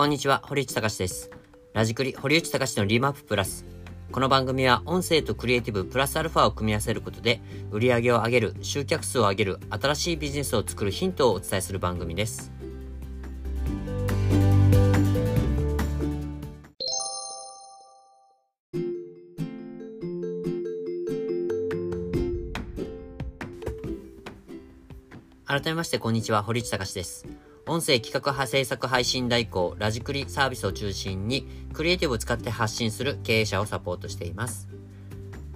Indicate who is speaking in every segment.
Speaker 1: こんにちは、堀内隆です。ラジクリ堀内隆のリマッププラス。この番組は音声とクリエイティブプラスアルファを組み合わせることで、売り上げを上げる、集客数を上げる、新しいビジネスを作るヒントをお伝えする番組です。改めましてこんにちは、堀内隆です。音声企画派制作配信代行、ラジクリサービスを中心に、クリエイティブを使って発信する経営者をサポートしています。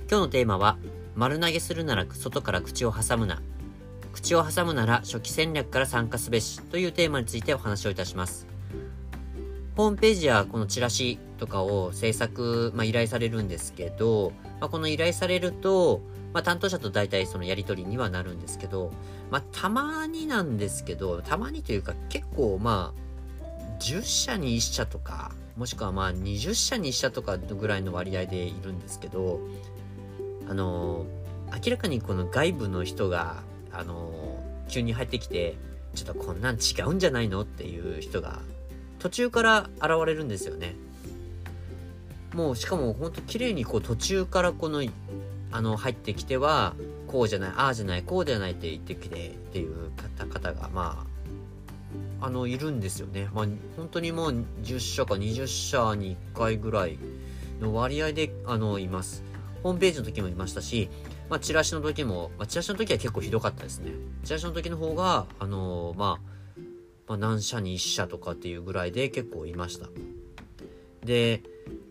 Speaker 1: 今日のテーマは、丸投げするなら外から口を挟むな。口を挟むなら初期戦略から参加すべしというテーマについてお話をいたします。ホームページやこのチラシとかを制作、まあ、依頼されるんですけど、まあ、この依頼されると、まあ、担当者と大体そのやり取りにはなるんですけど、まあ、たまになんですけど、たまにというか結構まあ、10社に1社とか、もしくはまあ20社に1社とかぐらいの割合でいるんですけど、あの明らかにこの外部の人が、あの急に入ってきて、ちょっとこんなん違うんじゃないのっていう人が途中から現れるんですよね。もうしかもほんと綺麗にこう途中からこのあの入ってきてはこうじゃないああじゃないこうじゃないって言ってきてっていう方々がまああのいるんですよね。まあ本当にもう10社か20社に1回ぐらいの割合であのいます。ホームページの時もいましたし、まあ、チラシの時も、まあ、チラシの時は結構ひどかったですね。チラシの時の方が、あの、まあ、まあ、何社に1社とかっていうぐらいで結構いました。で、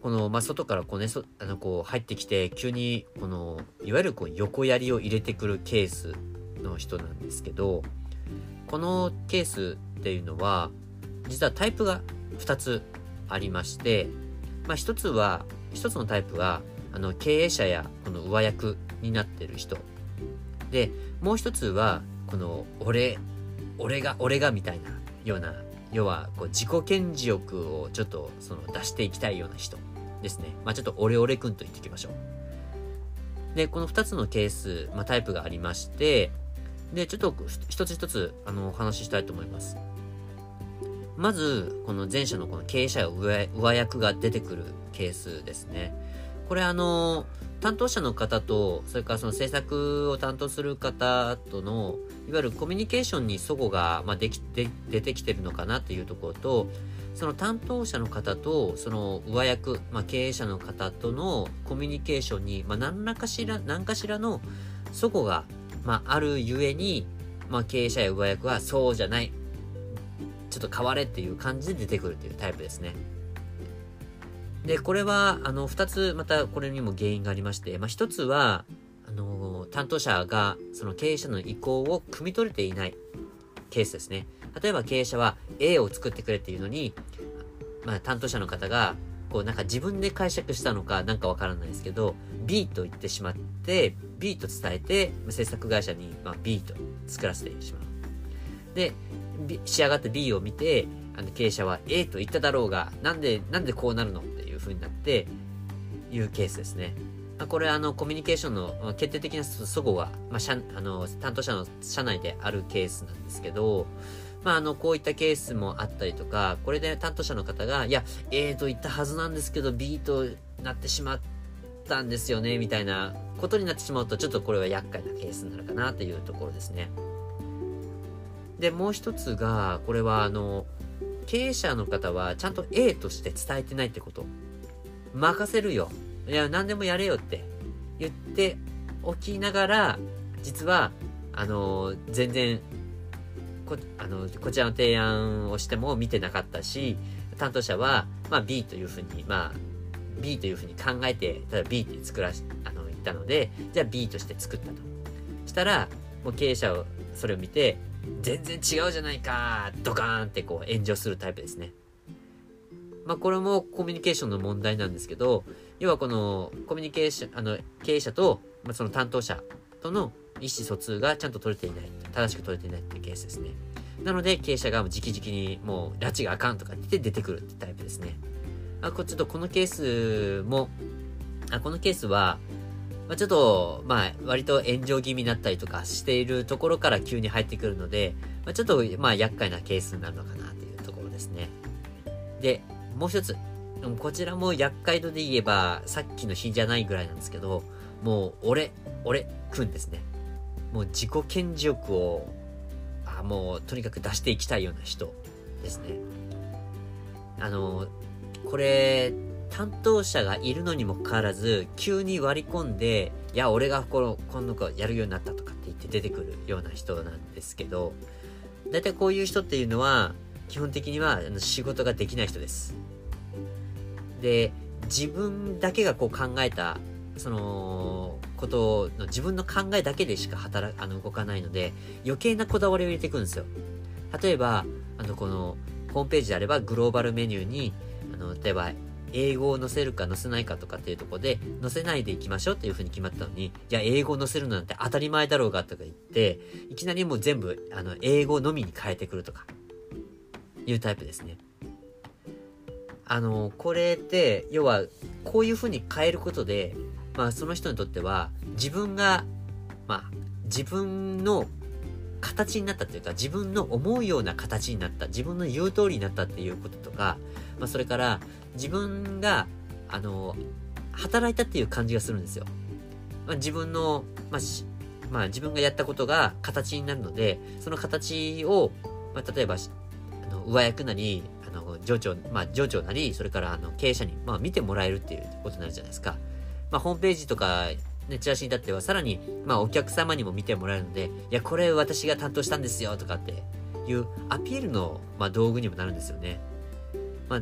Speaker 1: この、まあ、外からこうね、そあのこう入ってきて、急に、この、いわゆるこう横槍を入れてくるケースの人なんですけど、このケースっていうのは、実はタイプが2つありまして、まあ、1つは、1つのタイプが、あの、経営者やこの上役になってる人。で、もう1つは、この、俺、俺が、俺がみたいなような、要は、こう、自己顕示欲をちょっと、その、出していきたいような人。ですね。まあ、ちょっとオレオレくんと言っておきましょう。で、この2つのケース、まあ、タイプがありまして、で、ちょっと一つ一つ、あの、お話ししたいと思います。まず、この前者のこの経営者や上役が出てくるケースですね。これあの、担当者の方と、それからその制作を担当する方との、いわゆるコミュニケーションに齟齬が、まあ、できて、出てきてるのかなっていうところと、その担当者の方と、その上役、まあ、経営者の方とのコミュニケーションに、まあ、何らかしら、何かしらの齟齬が、まあ、あるゆえに、まあ、経営者や上役はそうじゃない。ちょっと変われっていう感じで出てくるっていうタイプですね。で、これは、あの、二つ、またこれにも原因がありまして、まあ、一つは、あの、担当者が、その経営者の意向を汲み取れていないケースですね。例えば経営者は A を作ってくれっていうのに、まあ担当者の方が、こうなんか自分で解釈したのかなんかわからないですけど、B と言ってしまって、B と伝えて、制作会社に、ま、B と作らせてしまう。で、仕上がった B を見て、あの経営者は A と言っただろうが、なんで、なんでこうなるのっていう風になって、いうケースですね。まこれあのコミュニケーションの決定的な齟齬が、まあ、社あの担当者の社内であるケースなんですけど、まあ、あの、こういったケースもあったりとか、これで担当者の方が、いや、A と言ったはずなんですけど、B となってしまったんですよね、みたいなことになってしまうと、ちょっとこれは厄介なケースになるかなというところですね。で、もう一つが、これは、あの、経営者の方は、ちゃんと A として伝えてないってこと。任せるよ。いや、何でもやれよって言っておきながら、実は、あの、全然こあのこちらの提案をしても見てなかったし、担当者は、まあ、B というふうに、まあ、B というふうに考えて、ただ B って作らし、あの、言ったので、じゃあ B として作ったと。したら、もう経営者を、それを見て、全然違うじゃないかドカーンってこう炎上するタイプですね。まあ、これもコミュニケーションの問題なんですけど、要はこのコミュニケーション、あの、経営者と、まあ、その担当者との意思疎通がちゃんと取れていない。正しく取れていないっていうケースですね。なので、経営者が直々にもう、拉致があかんとか言って出てくるってタイプですね。あ、こちょっとこのケースも、あ、このケースは、まあ、ちょっと、まあ、割と炎上気味になったりとかしているところから急に入ってくるので、まあ、ちょっと、まあ、厄介なケースになるのかなっていうところですね。で、もう一つ。でもこちらも厄介度で言えば、さっきの日じゃないぐらいなんですけど、もう、俺、俺、くんですね。もう自己顕示欲を、あもう、とにかく出していきたいような人ですね。あの、これ、担当者がいるのにもかかわらず、急に割り込んで、いや、俺がこの、この子やるようになったとかって言って出てくるような人なんですけど、だいたいこういう人っていうのは、基本的には仕事ができない人です。で、自分だけがこう考えた、その、ことの自分の考えだけでしか働あの動かないので余計なこだわりを入れていくんですよ例えばあのこのホームページであればグローバルメニューにあの例えば英語を載せるか載せないかとかっていうとこで載せないでいきましょうっていう風に決まったのに、いや、英語を載せるのなんて当たり前だろうがとか言って、いきなりもう全部、あの、英語のみに変えてくるとか、いうタイプですね。あの、これって、要は、こういう風に変えることで、まあ、その人にとっては、自分が、まあ、自分の形になったというか、自分の思うような形になった、自分の言う通りになったっていうこととか、まあ、それから、自分が、あの、働いたっていう感じがするんですよ。まあ、自分の、まあ、まあ、自分がやったことが形になるので、その形を、まあ、例えば、あの、上役なり、の、上長、まあ、上長なり、それから、あの、経営者に、まあ、見てもらえるっていうことになるじゃないですか。まあ、ホームページとか、ね、チラシに至っては、さらに、まあ、お客様にも見てもらえるので、いや、これ私が担当したんですよ、とかっていうアピールの、まあ、道具にもなるんですよね。まあ、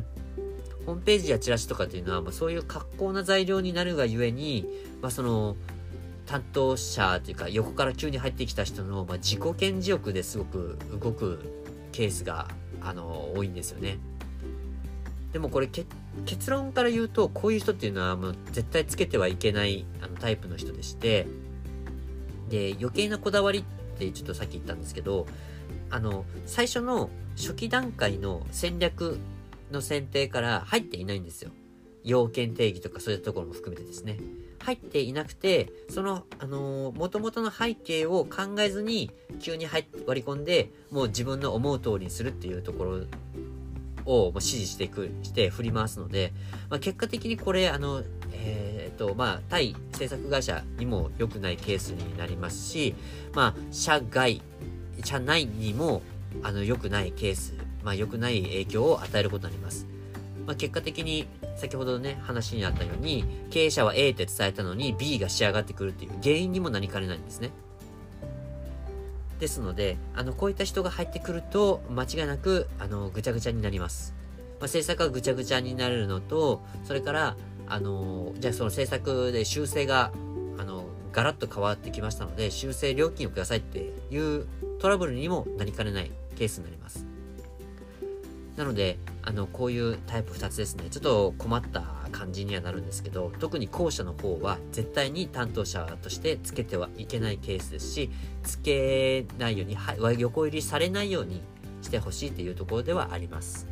Speaker 1: ホームページやチラシとかっていうのは、まあ、そういう格好な材料になるがゆえに、まあ、その、担当者というか、横から急に入ってきた人の、まあ、自己顕示欲ですごく動くケースが、あの、多いんですよね。でもこれ結論から言うと、こういう人っていうのはもう絶対つけてはいけないあのタイプの人でして、で、余計なこだわりってちょっとさっき言ったんですけど、あの、最初の初期段階の戦略の選定から入っていないんですよ。要件定義とかそういったところも含めてですね。入っていなくて、その、あのー、元々の背景を考えずに、急に入割り込んで、もう自分の思う通りにするっていうところを指示していく、して振り回すので、まあ、結果的にこれ、あの、えっ、と、まあ、対制作会社にも良くないケースになりますし、まあ、社外、社内にも、あの、良くないケースまあ、良くない影響を与えることになります。まあ、結果的に、先ほどのね、話にあったように、経営者は A って伝えたのに B が仕上がってくるっていう原因にもなりかねないんですね。ですので、あの、こういった人が入ってくると、間違いなく、あの、ぐちゃぐちゃになります。まあ、制作がぐちゃぐちゃになれるのと、それから、あの、じゃあその制作で修正が、あの、ガラッと変わってきましたので、修正料金をくださいっていうトラブルにもなりかねないケースになります。なので、あの、こういうタイプ2つですね。ちょっと困った感じにはなるんですけど、特に後者の方は絶対に担当者としてつけてはいけないケースですし、つけないように、は横入りされないようにしてほしいというところではあります。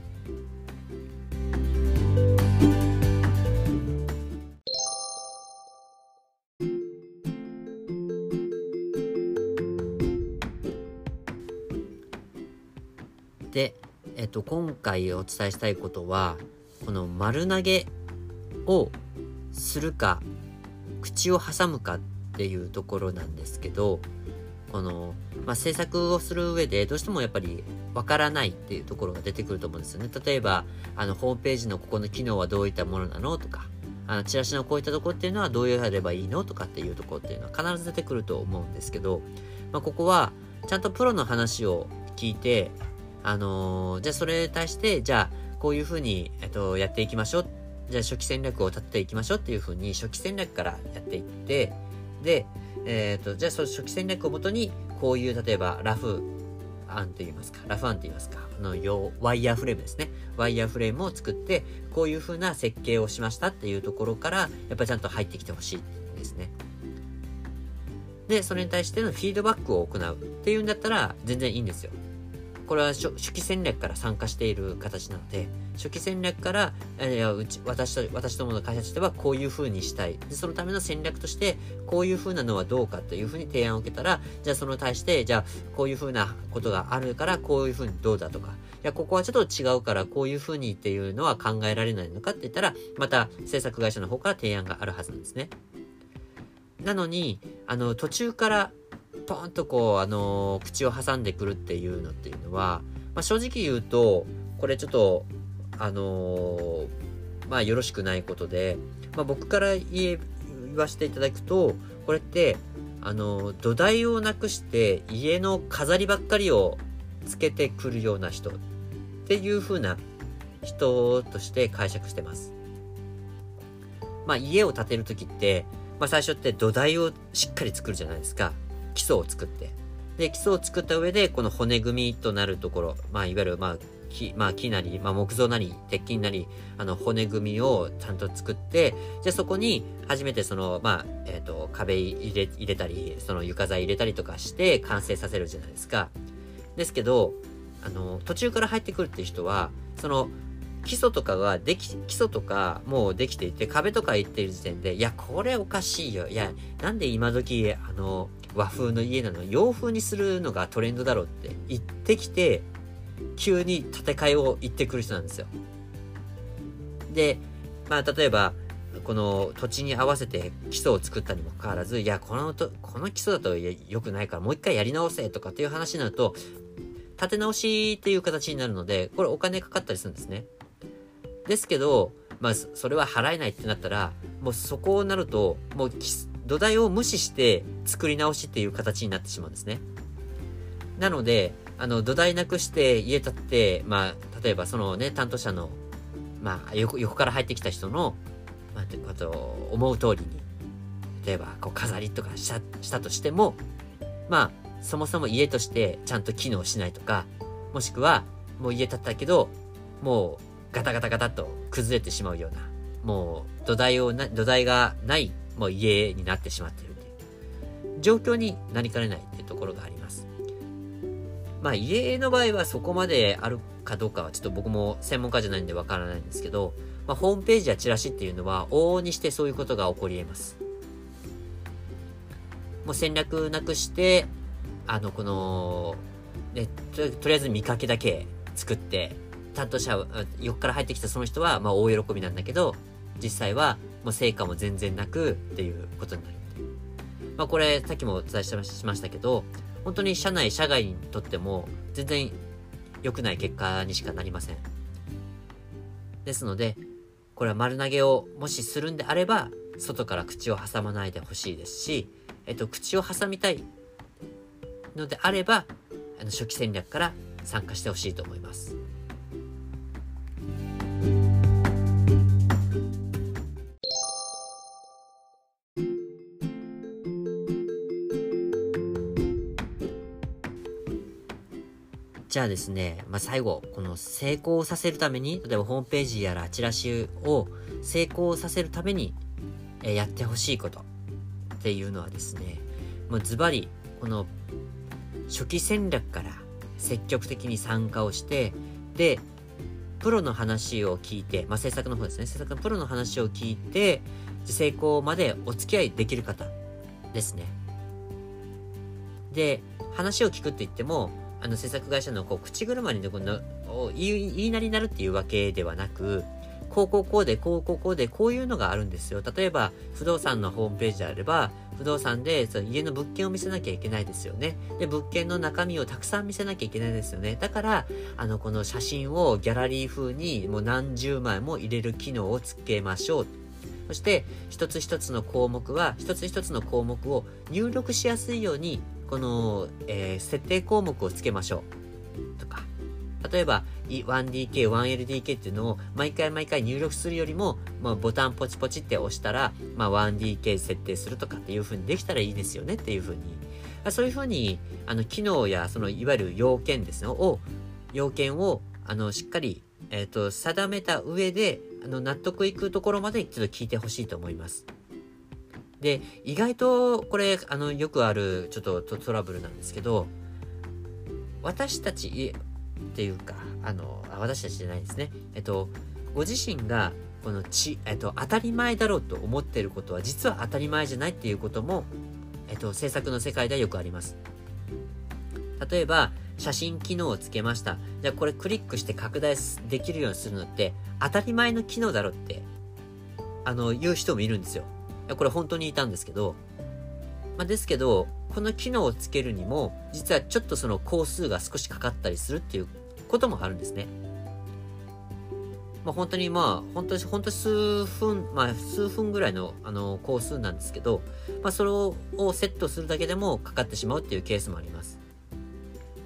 Speaker 1: で、えっと、今回お伝えしたいことは、この丸投げをするか、口を挟むかっていうところなんですけど、この、まあ、制作をする上でどうしてもやっぱりわからないっていうところが出てくると思うんですよね。例えば、あの、ホームページのここの機能はどういったものなのとか、あの、チラシのこういったとこっていうのはどうやればいいのとかっていうところっていうのは必ず出てくると思うんですけど、まあ、ここは、ちゃんとプロの話を聞いて、あのー、じゃあそれに対して、じゃあ、こういうふうに、えっと、やっていきましょう。じゃあ初期戦略を立てていきましょうっていうふうに、初期戦略からやっていって、で、えっ、と、じゃあその初期戦略をもとに、こういう、例えば、ラフ案と言いますか、ラフ案と言いますか、あの、ワイヤーフレームですね。ワイヤーフレームを作って、こういう風な設計をしましたっていうところから、やっぱりちゃんと入ってきてほしいですね。で、それに対してのフィードバックを行うっていうんだったら、全然いいんですよ。これは初期戦略から参加している形なので、初期戦略から、いやうち私と私どもの会社としてはこういうふうにしたいで。そのための戦略として、こういうふうなのはどうかというふうに提案を受けたら、じゃあその対して、じゃあこういうふうなことがあるから、こういうふうにどうだとか、いや、ここはちょっと違うから、こういうふうにっていうのは考えられないのかって言ったら、また制作会社の方から提案があるはずなんですね。なのに、あの、途中からポンとこう、あのー、口を挟んでくるっていうのっていうのは、まあ、正直言うと、これちょっと、あのー、まあ、よろしくないことで、まあ、僕から言え、言わせていただくと、これって、あのー、土台をなくして家の飾りばっかりをつけてくるような人っていう風な人として解釈してます。まあ、家を建てるときって、まあ、最初って土台をしっかり作るじゃないですか。基礎を作って。で、基礎を作った上で、この骨組みとなるところ、まあ、いわゆる、まあ、木、まあ、木なり、まあ、木造なり、鉄筋なり、あの、骨組みをちゃんと作って、じゃそこに、初めてその、まあ、えっ、ー、と、壁入れ、入れたり、その床材入れたりとかして、完成させるじゃないですか。ですけど、あの、途中から入ってくるっていう人は、その、基礎とかができ、基礎とかもうできていて、壁とか行ってる時点で、いや、これおかしいよ。いや、なんで今時、あの、和風の家なの洋風にするのがトレンドだろうって言ってきて、急に建て替えを言ってくる人なんですよ。で、まあ、例えば、この土地に合わせて基礎を作ったにもかかわらず、いや、このと、この基礎だと良くないからもう一回やり直せとかっていう話になると、建て直しっていう形になるので、これお金かかったりするんですね。ですけど、まあ、それは払えないってなったら、もうそこになると、もう基礎土台を無視して作り直しっていう形になってしまうんですね。なので、あの、土台なくして家建って、まあ、例えばそのね、担当者の、まあ、横横から入ってきた人の、まあ、あと、思う通りに、例えば、こう、飾りとかしたしたとしても、まあ、そもそも家としてちゃんと機能しないとか、もしくは、もう家建ったけど、もうガタガタガタと崩れてしまうような、もう土台をな、土台がないもう家になってしまっているという状況になりかねないっていうところがあります。まあ家の場合はそこまであるかどうかはちょっと僕も専門家じゃないんでわからないんですけど、まあ、ホームページやチラシっていうのは往々にしてそういうことが起こり得ます。もう戦略なくして、あの、この、ね、ととりあえず見かけだけ作って、担当者、横から入ってきたその人は、まあ、大喜びなんだけど、実際は、もう成果も全然なくっていうことになる。まあ、これ、さっきもお伝えしましたけど、本当に社内、社外にとっても、全然良くない結果にしかなりません。ですので、これは丸投げをもしするんであれば、外から口を挟まないでほしいですし、えっと、口を挟みたいのであれば、あの初期戦略から参加してほしいと思います。じゃあですね、まあ、最後、この成功させるために、例えばホームページやらチラシを成功させるために、えやってほしいことっていうのはですね、もうズバリ、この初期戦略から積極的に参加をして、で、プロの話を聞いて、まあ、制作の方ですね、制作のプロの話を聞いて、成功までお付き合いできる方ですね。で、話を聞くって言っても、あの制作会社のこう口車にの言いなりになるっていうわけではなく、こうこうこうで、こうこうこうで、こういうのがあるんですよ。例えば、不動産のホームページであれば、不動産でその家の物件を見せなきゃいけないですよね。で、物件の中身をたくさん見せなきゃいけないですよね。だから、あの、この写真をギャラリー風にもう何十枚も入れる機能をつけましょう。そして、一つ一つの項目は、一つ一つの項目を入力しやすいようにこの、えー、設定項目をつけましょう。とか。例えば、1DK、1LDK っていうのを毎回毎回入力するよりも、まあ、ボタンポチポチって押したら、まあ、1DK 設定するとかっていう風にできたらいいですよねっていう風に。そういう風に、あの、機能や、その、いわゆる要件ですね、を、要件を、あの、しっかり、えっ、ー、と、定めた上で、あの、納得いくところまでちょっと聞いてほしいと思います。で、意外とこれ、あの、よくあるちょっとトラブルなんですけど、私たち、っていうか、あの、私たちじゃないですね。えっと、ご自身が、このち、えっと、当たり前だろうと思ってることは、実は当たり前じゃないっていうことも、えっと、制作の世界ではよくあります。例えば、写真機能をつけました。じゃあこれクリックして拡大できるようにするのって、当たり前の機能だろって、あの、言う人もいるんですよ。これ本当にいたんですけど、まあ、ですけど、この機能をつけるにも、実はちょっとその工数が少しかかったりするっていうこともあるんですね。まあ、本当にまあ、本当に、本当に数分、まあ、数分ぐらいの、あの、工数なんですけど、まあ、それをセットするだけでもかかってしまうっていうケースもあります。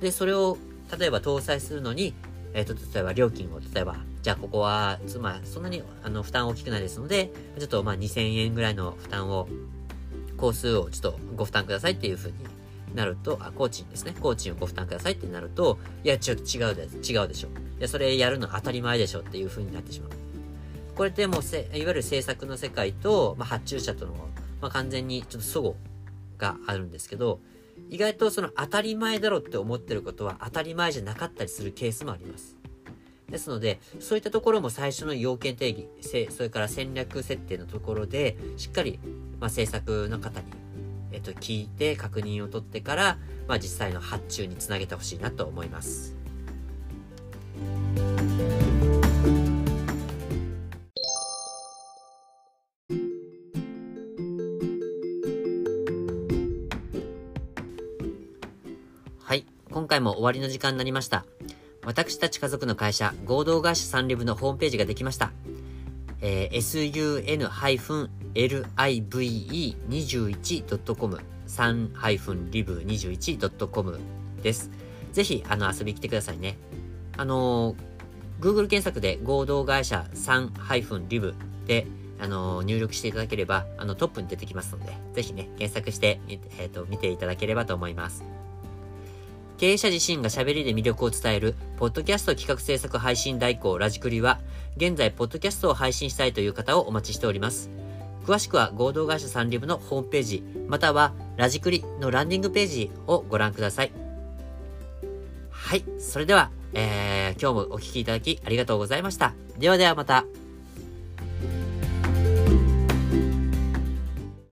Speaker 1: で、それを、例えば搭載するのに、えっ、ー、と、例えば料金を、例えば、じゃあここは、つまあ、そんなに、あの、負担大きくないですので、ちょっと、まあ、2000円ぐらいの負担を、工数をちょっとご負担くださいっていうふうになると、あ、工賃ですね。工賃をご負担くださいってなると、いや、ちょっと違うで、違うでしょ。いや、それやるの当たり前でしょっていうふうになってしまう。これってもうせ、いわゆる制作の世界と、まあ、発注者との、まあ、完全にちょっと齟齬があるんですけど、意外とその当たり前だろって思ってることは当たり前じゃなかったりするケースもあります。ですので、そういったところも最初の要件定義、それから戦略設定のところで、しっかり、まあ、制作の方に、えっと、聞いて確認を取ってから、まあ、実際の発注につなげてほしいなと思います。今回も終わりの時間になりました。私たち家族の会社、合同会社サンリブのホームページができました。えー、sun-live21.com 3-live21.com です。ぜひ、あの、遊びに来てくださいね。あのー、Google 検索で合同会社 3-live で、あのー、入力していただければ、あの、トップに出てきますので、ぜひね、検索して、えっ、ー、と、見ていただければと思います。経営者自身が喋りで魅力を伝える、ポッドキャスト企画制作配信代行ラジクリは、現在、ポッドキャストを配信したいという方をお待ちしております。詳しくは合同会社サンリブのホームページ、またはラジクリのランディングページをご覧ください。はい。それでは、えー、今日もお聴きいただきありがとうございました。ではではまた。